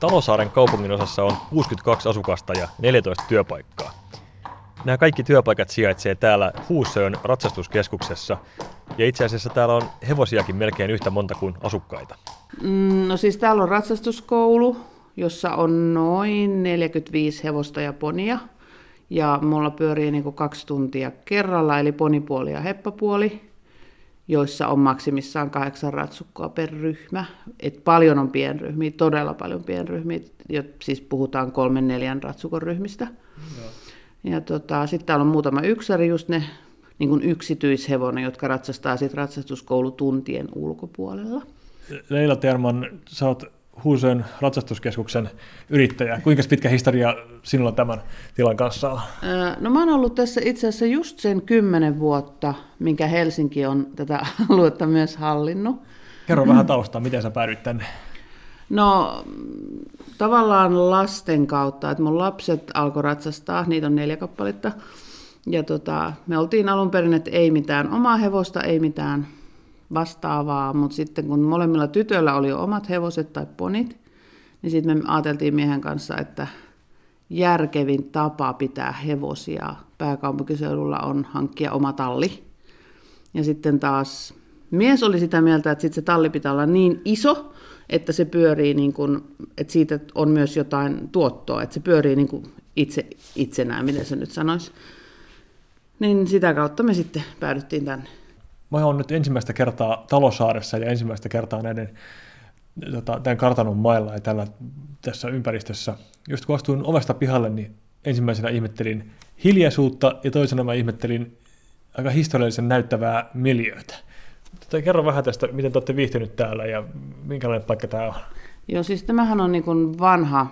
Talosaaren kaupungin osassa on 62 asukasta ja 14 työpaikkaa. Nämä kaikki työpaikat sijaitsee täällä Huusöön ratsastuskeskuksessa, ja itse asiassa täällä on hevosiakin melkein yhtä monta kuin asukkaita. Mm, no siis täällä on ratsastuskoulu, jossa on noin 45 hevosta ja ponia. Ja mulla pyörii niin kaksi tuntia kerralla, eli ponipuoli ja heppapuoli, joissa on maksimissaan kahdeksan ratsukkoa per ryhmä. Et paljon on pienryhmiä, todella paljon pienryhmiä, siis puhutaan kolmen neljän ratsukon ryhmistä. Ja, ja tota, sitten täällä on muutama yksäri, just ne niin kuin yksityishevonen, jotka ratsastaa sit ratsastuskoulutuntien ulkopuolella. Leila Terman, sä oot Huusön ratsastuskeskuksen yrittäjä. Kuinka pitkä historia sinulla tämän tilan kanssa on? No mä oon ollut tässä itse asiassa just sen kymmenen vuotta, minkä Helsinki on tätä aluetta myös hallinnut. Kerro vähän taustaa, miten sä päädyit tänne? No tavallaan lasten kautta, että mun lapset alkoi ratsastaa, niitä on neljä kappaletta. Ja tota, me oltiin alun perin, että ei mitään omaa hevosta, ei mitään vastaavaa, mutta sitten kun molemmilla tytöillä oli omat hevoset tai ponit, niin sitten me ajateltiin miehen kanssa, että järkevin tapa pitää hevosia pääkaupunkiseudulla on hankkia oma talli. Ja sitten taas mies oli sitä mieltä, että sit se talli pitää olla niin iso, että se pyörii, niin kuin, että siitä on myös jotain tuottoa, että se pyörii niin itse, itsenään, miten se nyt sanoisi. Niin sitä kautta me sitten päädyttiin tänne. Mä oon nyt ensimmäistä kertaa Talosaaressa ja ensimmäistä kertaa näiden tota, tämän kartanon mailla ja tällä, tässä ympäristössä. Just kun astuin ovesta pihalle, niin ensimmäisenä ihmettelin hiljaisuutta ja toisena mä ihmettelin aika historiallisen näyttävää miljöötä. Tota, kerro vähän tästä, miten te olette viihtynyt täällä ja minkälainen paikka tämä on? Joo, siis tämähän on niin vanha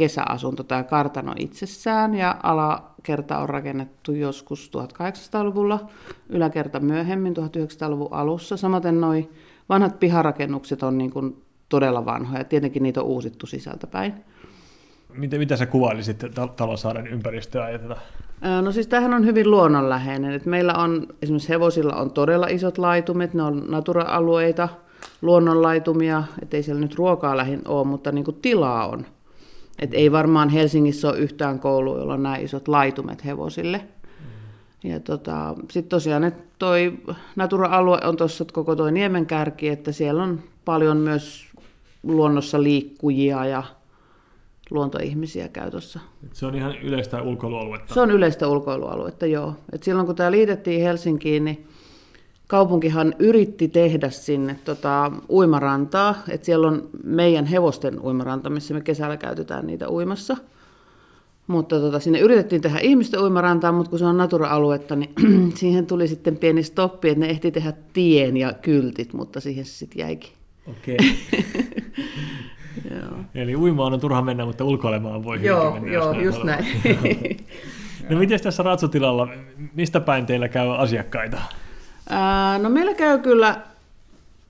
kesäasunto, tämä kartano itsessään, ja alakerta on rakennettu joskus 1800-luvulla, yläkerta myöhemmin 1900-luvun alussa. Samaten nuo vanhat piharakennukset on niin kuin todella vanhoja, tietenkin niitä on uusittu sisältäpäin. Mitä, mitä sä kuvailisit Talosaaren ympäristöä? Ja tätä? No siis tämähän on hyvin luonnonläheinen. Et meillä on esimerkiksi hevosilla on todella isot laitumet, ne on natura-alueita, luonnonlaitumia, ettei siellä nyt ruokaa lähin ole, mutta niin kuin tilaa on. Et ei varmaan Helsingissä ole yhtään koulua, jolla on näin isot laitumet hevosille. Mm. Ja tota, sitten tosiaan, että toi Natura-alue on tuossa koko tuo Niemenkärki, että siellä on paljon myös luonnossa liikkujia ja luontoihmisiä käytössä. Se on ihan yleistä ulkoilualuetta? Se on yleistä ulkoilualuetta, joo. Et silloin kun tämä liitettiin Helsinkiin, niin kaupunkihan yritti tehdä sinne tota, uimarantaa, että siellä on meidän hevosten uimaranta, missä me kesällä käytetään niitä uimassa. Mutta tota, sinne yritettiin tehdä ihmisten uimarantaa, mutta kun se on natura-aluetta, niin siihen tuli sitten pieni stoppi, että ne ehti tehdä tien ja kyltit, mutta siihen se sitten jäikin. Okei. Okay. Eli uimaan on turha mennä, mutta ulkoilemaan voi Joo, mennä, joo näin just näin. no miten tässä ratsutilalla, mistä päin teillä käy asiakkaita? Ää, no meillä käy kyllä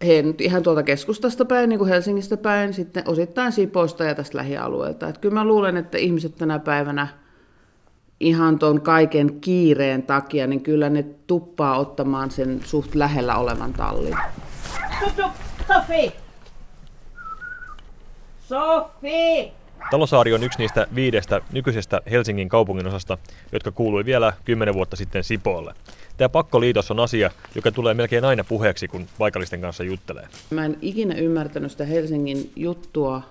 he ihan tuolta keskustasta päin, niin kuin Helsingistä päin, sitten osittain Sipoista ja tästä lähialueelta. Et kyllä mä luulen, että ihmiset tänä päivänä ihan tuon kaiken kiireen takia, niin kyllä ne tuppaa ottamaan sen suht lähellä olevan tallin. Sofi! Sofi! Talosaari on yksi niistä viidestä nykyisestä Helsingin kaupungin osasta, jotka kuului vielä kymmenen vuotta sitten Sipoolle. Tämä pakkoliitos on asia, joka tulee melkein aina puheeksi, kun paikallisten kanssa juttelee. Mä en ikinä ymmärtänyt sitä Helsingin juttua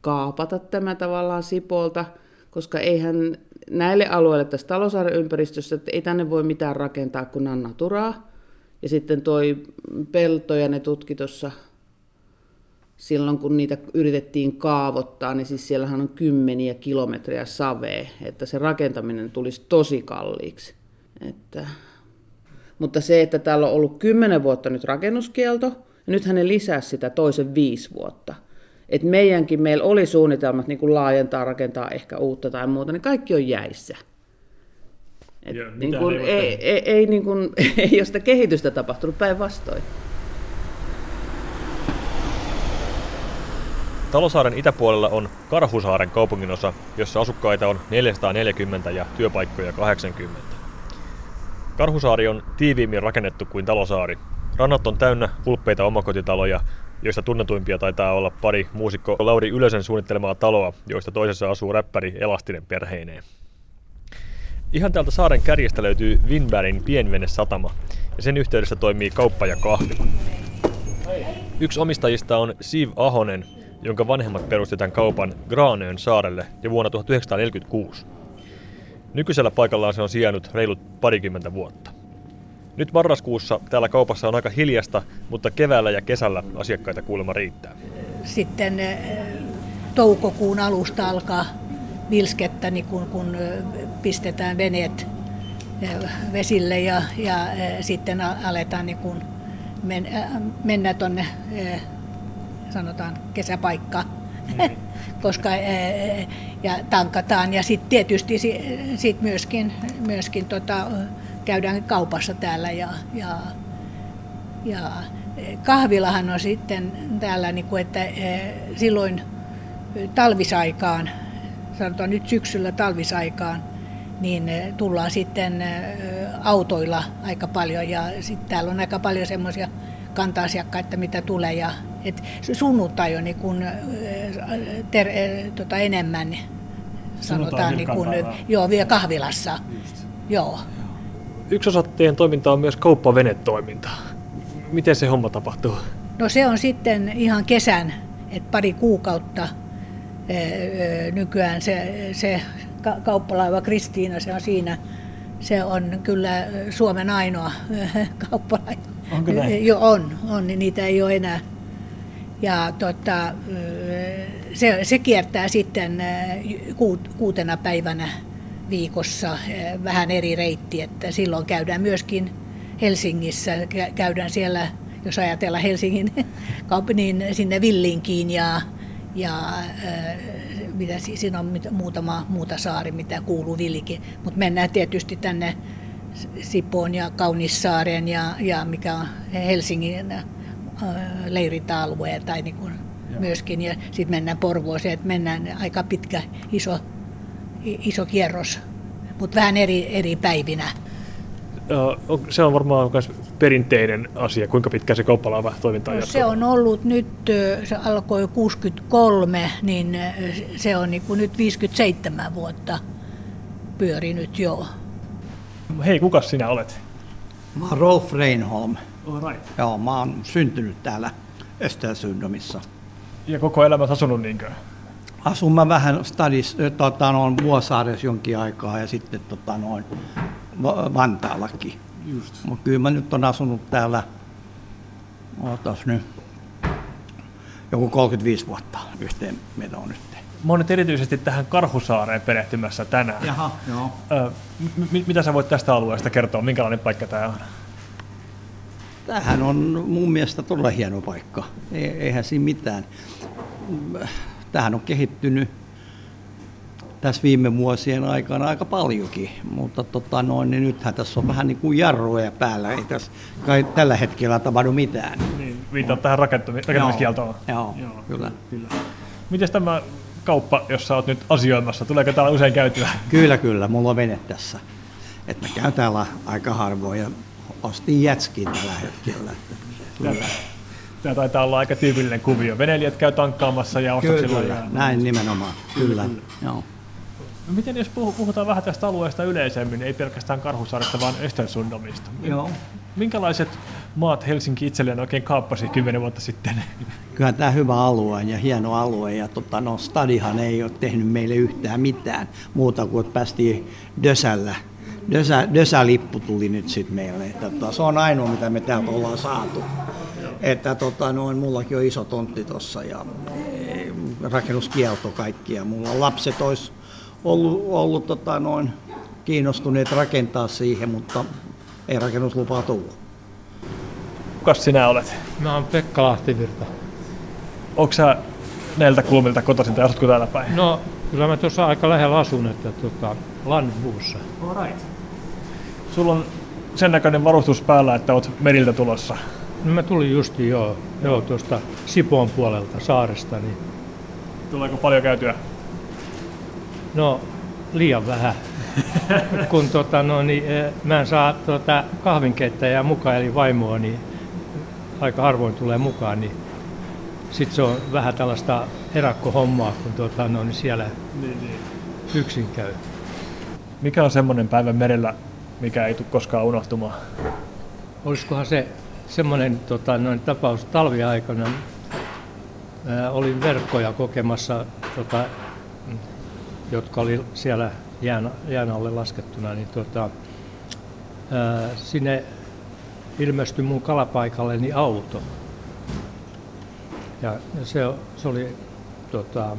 kaapata tämä tavallaan Sipoolta, koska eihän näille alueille tässä talosaaren ympäristössä, että ei tänne voi mitään rakentaa, kun on naturaa. Ja sitten toi pelto ja ne tutki tuossa silloin, kun niitä yritettiin kaavottaa, niin siis siellähän on kymmeniä kilometriä savea, että se rakentaminen tulisi tosi kalliiksi. Että mutta se, että täällä on ollut kymmenen vuotta nyt rakennuskielto, ja nythän ne lisää sitä toisen viisi vuotta. Et meidänkin, meillä oli suunnitelmat niin kuin laajentaa, rakentaa ehkä uutta tai muuta, niin kaikki on jäissä. Et ja, niin kuin, ei, ei, ei, ei, niin kuin, ei ole sitä kehitystä tapahtunut päinvastoin. Talosaaren itäpuolella on Karhusaaren kaupunginosa, jossa asukkaita on 440 ja työpaikkoja 80. Karhusaari on tiiviimmin rakennettu kuin talosaari. Rannat on täynnä hulppeita omakotitaloja, joista tunnetuimpia taitaa olla pari muusikko Lauri Ylösen suunnittelemaa taloa, joista toisessa asuu räppäri Elastinen perheineen. Ihan täältä saaren kärjestä löytyy Winbergin pienvenesatama, ja sen yhteydessä toimii kauppa ja kahvi. Yksi omistajista on Siv Ahonen, jonka vanhemmat tämän kaupan Graanöön saarelle jo vuonna 1946. Nykyisellä paikallaan se on sijainnut reilut parikymmentä vuotta. Nyt marraskuussa täällä kaupassa on aika hiljasta, mutta keväällä ja kesällä asiakkaita kuulemma riittää. Sitten eh, toukokuun alusta alkaa vilskettä, niin kun, kun eh, pistetään veneet eh, vesille ja, ja sitten aletaan niin kun men, mennä tuonne sanotaan kesäpaikka, mm. koska ja tankataan. Ja sitten tietysti sit myöskin, myöskin tota, käydään kaupassa täällä ja, ja, ja kahvilahan on sitten täällä, niin kuin, että silloin talvisaikaan, sanotaan nyt syksyllä talvisaikaan, niin tullaan sitten autoilla aika paljon. Ja sitten täällä on aika paljon semmoisia kanta-asiakkaita, mitä tulee ja et sunnuntai on niin kun, ter, tota enemmän sanotaan niin kun, joo, vielä kahvilassa. Just. Joo. Yksi osa teidän toimintaa on myös kauppavenetoiminta. Miten se homma tapahtuu? No se on sitten ihan kesän, että pari kuukautta nykyään se, se kauppalaiva Kristiina, se on siinä. Se on kyllä Suomen ainoa kauppalaiva. Onko näin? Jo, on, on, niin niitä ei ole enää. Ja tota, se, se kiertää sitten kuutena päivänä viikossa vähän eri reitti, että silloin käydään myöskin Helsingissä, käydään siellä, jos ajatellaan Helsingin niin sinne Villinkiin ja, ja mitä, siinä on muutama muuta saari, mitä kuuluu Villikin, mutta mennään tietysti tänne Sipoon ja Kaunissaaren ja, ja mikä on Helsingin äh, leirintäalue tai niin kuin myöskin. Ja sitten mennään Porvooseen, että mennään aika pitkä iso iso kierros, mutta vähän eri, eri päivinä. Se on varmaan myös perinteinen asia, kuinka pitkä se kauppalaiva toiminta no, Se on ollut nyt, se alkoi 63, niin se on niin kuin nyt 57 vuotta pyörinyt jo. Hei, kuka sinä olet? Mä oon Rolf Reinholm. All right. Joo, mä oon syntynyt täällä Östersyndomissa. Ja koko elämä asunut niinkö? asun mä vähän stadis, tota, noin Vuosaaressa jonkin aikaa ja sitten tota, noin Vantaallakin. Mutta kyllä mä nyt on asunut täällä, ootas nyt, joku 35 vuotta yhteen metoon nyt. Mä oon nyt erityisesti tähän Karhusaareen perehtymässä tänään. Jaha, joo. Ö, m- mitä sä voit tästä alueesta kertoa? Minkälainen paikka tämä on? Tämähän on mun mielestä todella hieno paikka. Eihän siinä mitään tähän on kehittynyt tässä viime vuosien aikana aika paljonkin, mutta tota noin, niin nythän tässä on vähän niin kuin jarruja päällä, ei tässä kai tällä hetkellä tapahdu mitään. Niin, viitaat tähän rakentamiskieltoon. Joo, joo, kyllä. kyllä. Miten tämä kauppa, jossa olet nyt asioimassa, tuleeko täällä usein käytyä? Kyllä, kyllä, mulla on vene tässä. Et mä käyn täällä aika harvoin ja ostin jätskiin tällä hetkellä. Kyllä. Tämä taitaa olla aika tyypillinen kuvio. Veneilijät käy tankkaamassa ja ostoksilla. Kyllä, ja... näin nimenomaan. Kyllä. kyllä. Joo. No miten jos puhutaan vähän tästä alueesta yleisemmin, ei pelkästään Karhusaaresta, vaan Östersundomista? Joo. Minkälaiset maat Helsinki itselleen oikein kaappasi kymmenen vuotta sitten? Kyllä tämä hyvä alue ja hieno alue ja tota, no, Stadihan ei ole tehnyt meille yhtään mitään muuta kuin että päästiin Dösällä. Dösä, Dösä-lippu tuli nyt sitten meille. Että, tota, se on ainoa, mitä me täältä ollaan saatu että tota, noin, mullakin on iso tontti tuossa ja e, rakennuskielto kaikki ja mulla lapset olisi ollut, ollut tota, noin, kiinnostuneet rakentaa siihen, mutta ei rakennuslupaa tullut. Kuka sinä olet? Mä oon Pekka Lahtivirta. Onko sä näiltä kulmilta kotoisin tai asutko täällä päin? No, kyllä mä tuossa aika lähellä asun, että tota, Landbuussa. All right. Sulla on sen näköinen varustus päällä, että oot meriltä tulossa. No mä tulin justi joo, joo tuosta Sipoon puolelta saaresta. Niin... Tuleeko paljon käytyä? No liian vähän. Kun tota, no, niin, eh, mä en saa tota, kahvinkeittäjää mukaan, eli vaimoa, niin aika harvoin tulee mukaan, niin sitten se on vähän tällaista erakkohommaa, kun tuota, no, niin siellä yksin käy. Mikä on semmoinen päivä merellä, mikä ei tule koskaan unohtumaan? Olisikohan se semmoinen tota, noin tapaus talviaikana. Ää, olin verkkoja kokemassa, tota, jotka oli siellä jään, jään alle laskettuna, niin tota, ää, sinne ilmestyi mun kalapaikalleni auto. Ja se, se oli tota,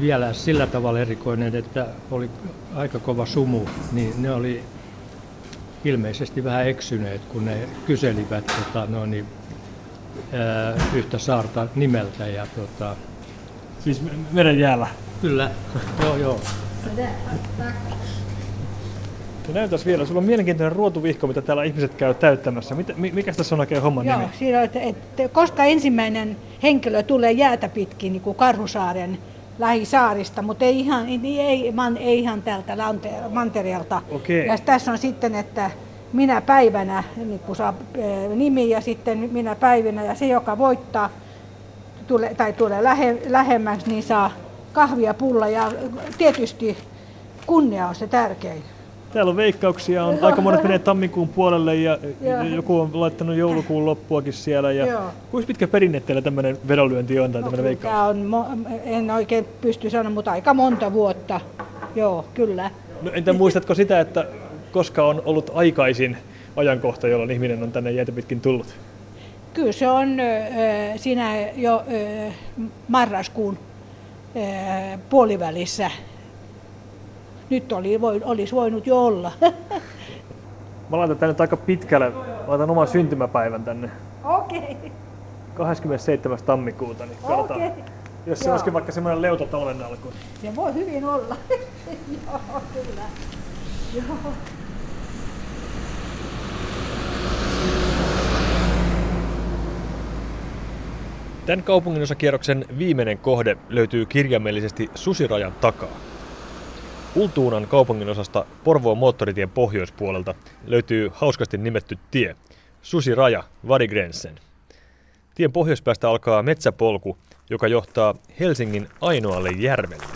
vielä sillä tavalla erikoinen, että oli aika kova sumu, niin ne oli ilmeisesti vähän eksyneet, kun ne kyselivät tota, no, niin, ää, yhtä saarta nimeltä. Ja, tota, Siis meren jäällä. kyllä, joo joo. Ja näytäs vielä, sulla on mielenkiintoinen ruotuvihko, mitä täällä ihmiset käy täyttämässä. Mitä, mi- mikä tässä on oikein homman Joo, nimi? siinä on, että, että koska ensimmäinen henkilö tulee jäätä pitkin niin kuin Karhusaaren lähisaarista, mutta ei ihan, ei, ei, man, ei ihan täältä lante- mantereelta. Okei. Ja tässä on sitten, että minä päivänä niin kun saa eh, nimi ja sitten minä päivänä ja se, joka voittaa tule, tai tulee lähe, lähemmäksi, niin saa kahvia pulla ja tietysti kunnia on se tärkein. Täällä on veikkauksia, on aika monet menee tammikuun puolelle ja Joo. joku on laittanut joulukuun loppuakin siellä. Ja Joo. kuinka pitkä perinne teillä tämmöinen vedonlyönti on tai tämmöinen No, veikkaus? Tämä on, en oikein pysty sanomaan, mutta aika monta vuotta. Joo, kyllä. No, entä muistatko sitä, että koska on ollut aikaisin ajankohta, jolloin ihminen on tänne jäätä pitkin tullut? Kyllä se on ö, siinä jo ö, marraskuun ö, puolivälissä. Nyt oli, voi, olisi voinut jo olla. Mä laitan tänne aika pitkälle, mä laitan oman syntymäpäivän tänne. Okei. Okay. 27. tammikuuta, niin katsotaan. Okei. Jos se olisikin vaikka semmoinen leuto talven alkuun. Se voi hyvin olla. Joo, kyllä. Joo. Tämän kaupunginosakierroksen viimeinen kohde löytyy kirjaimellisesti Susirajan takaa. Ultuunan kaupunginosasta Porvoon moottoritien pohjoispuolelta löytyy hauskasti nimetty tie, Susiraja Varigrensen. Tien pohjoispäästä alkaa metsäpolku, joka johtaa Helsingin ainoalle järvelle.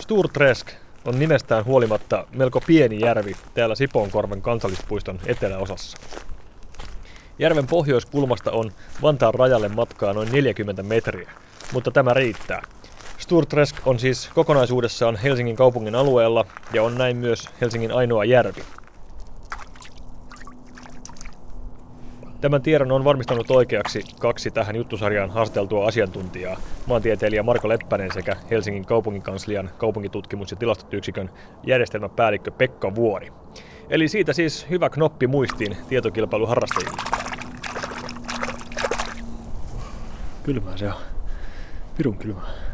Sturträsk on nimestään huolimatta melko pieni järvi täällä Sipoonkorven kansallispuiston eteläosassa. Järven pohjoiskulmasta on Vantaan rajalle matkaa noin 40 metriä, mutta tämä riittää. Sturträsk on siis kokonaisuudessaan Helsingin kaupungin alueella ja on näin myös Helsingin ainoa järvi. Tämän tiedon on varmistanut oikeaksi kaksi tähän juttusarjaan haasteltua asiantuntijaa, maantieteilijä Marko Leppänen sekä Helsingin kaupunginkanslian kaupunkitutkimus- ja tilastotyksikön järjestelmäpäällikkö Pekka Vuori. Eli siitä siis hyvä knoppi muistiin tietokilpailuharrastajille. Kylmää se on. Pirun kylmää.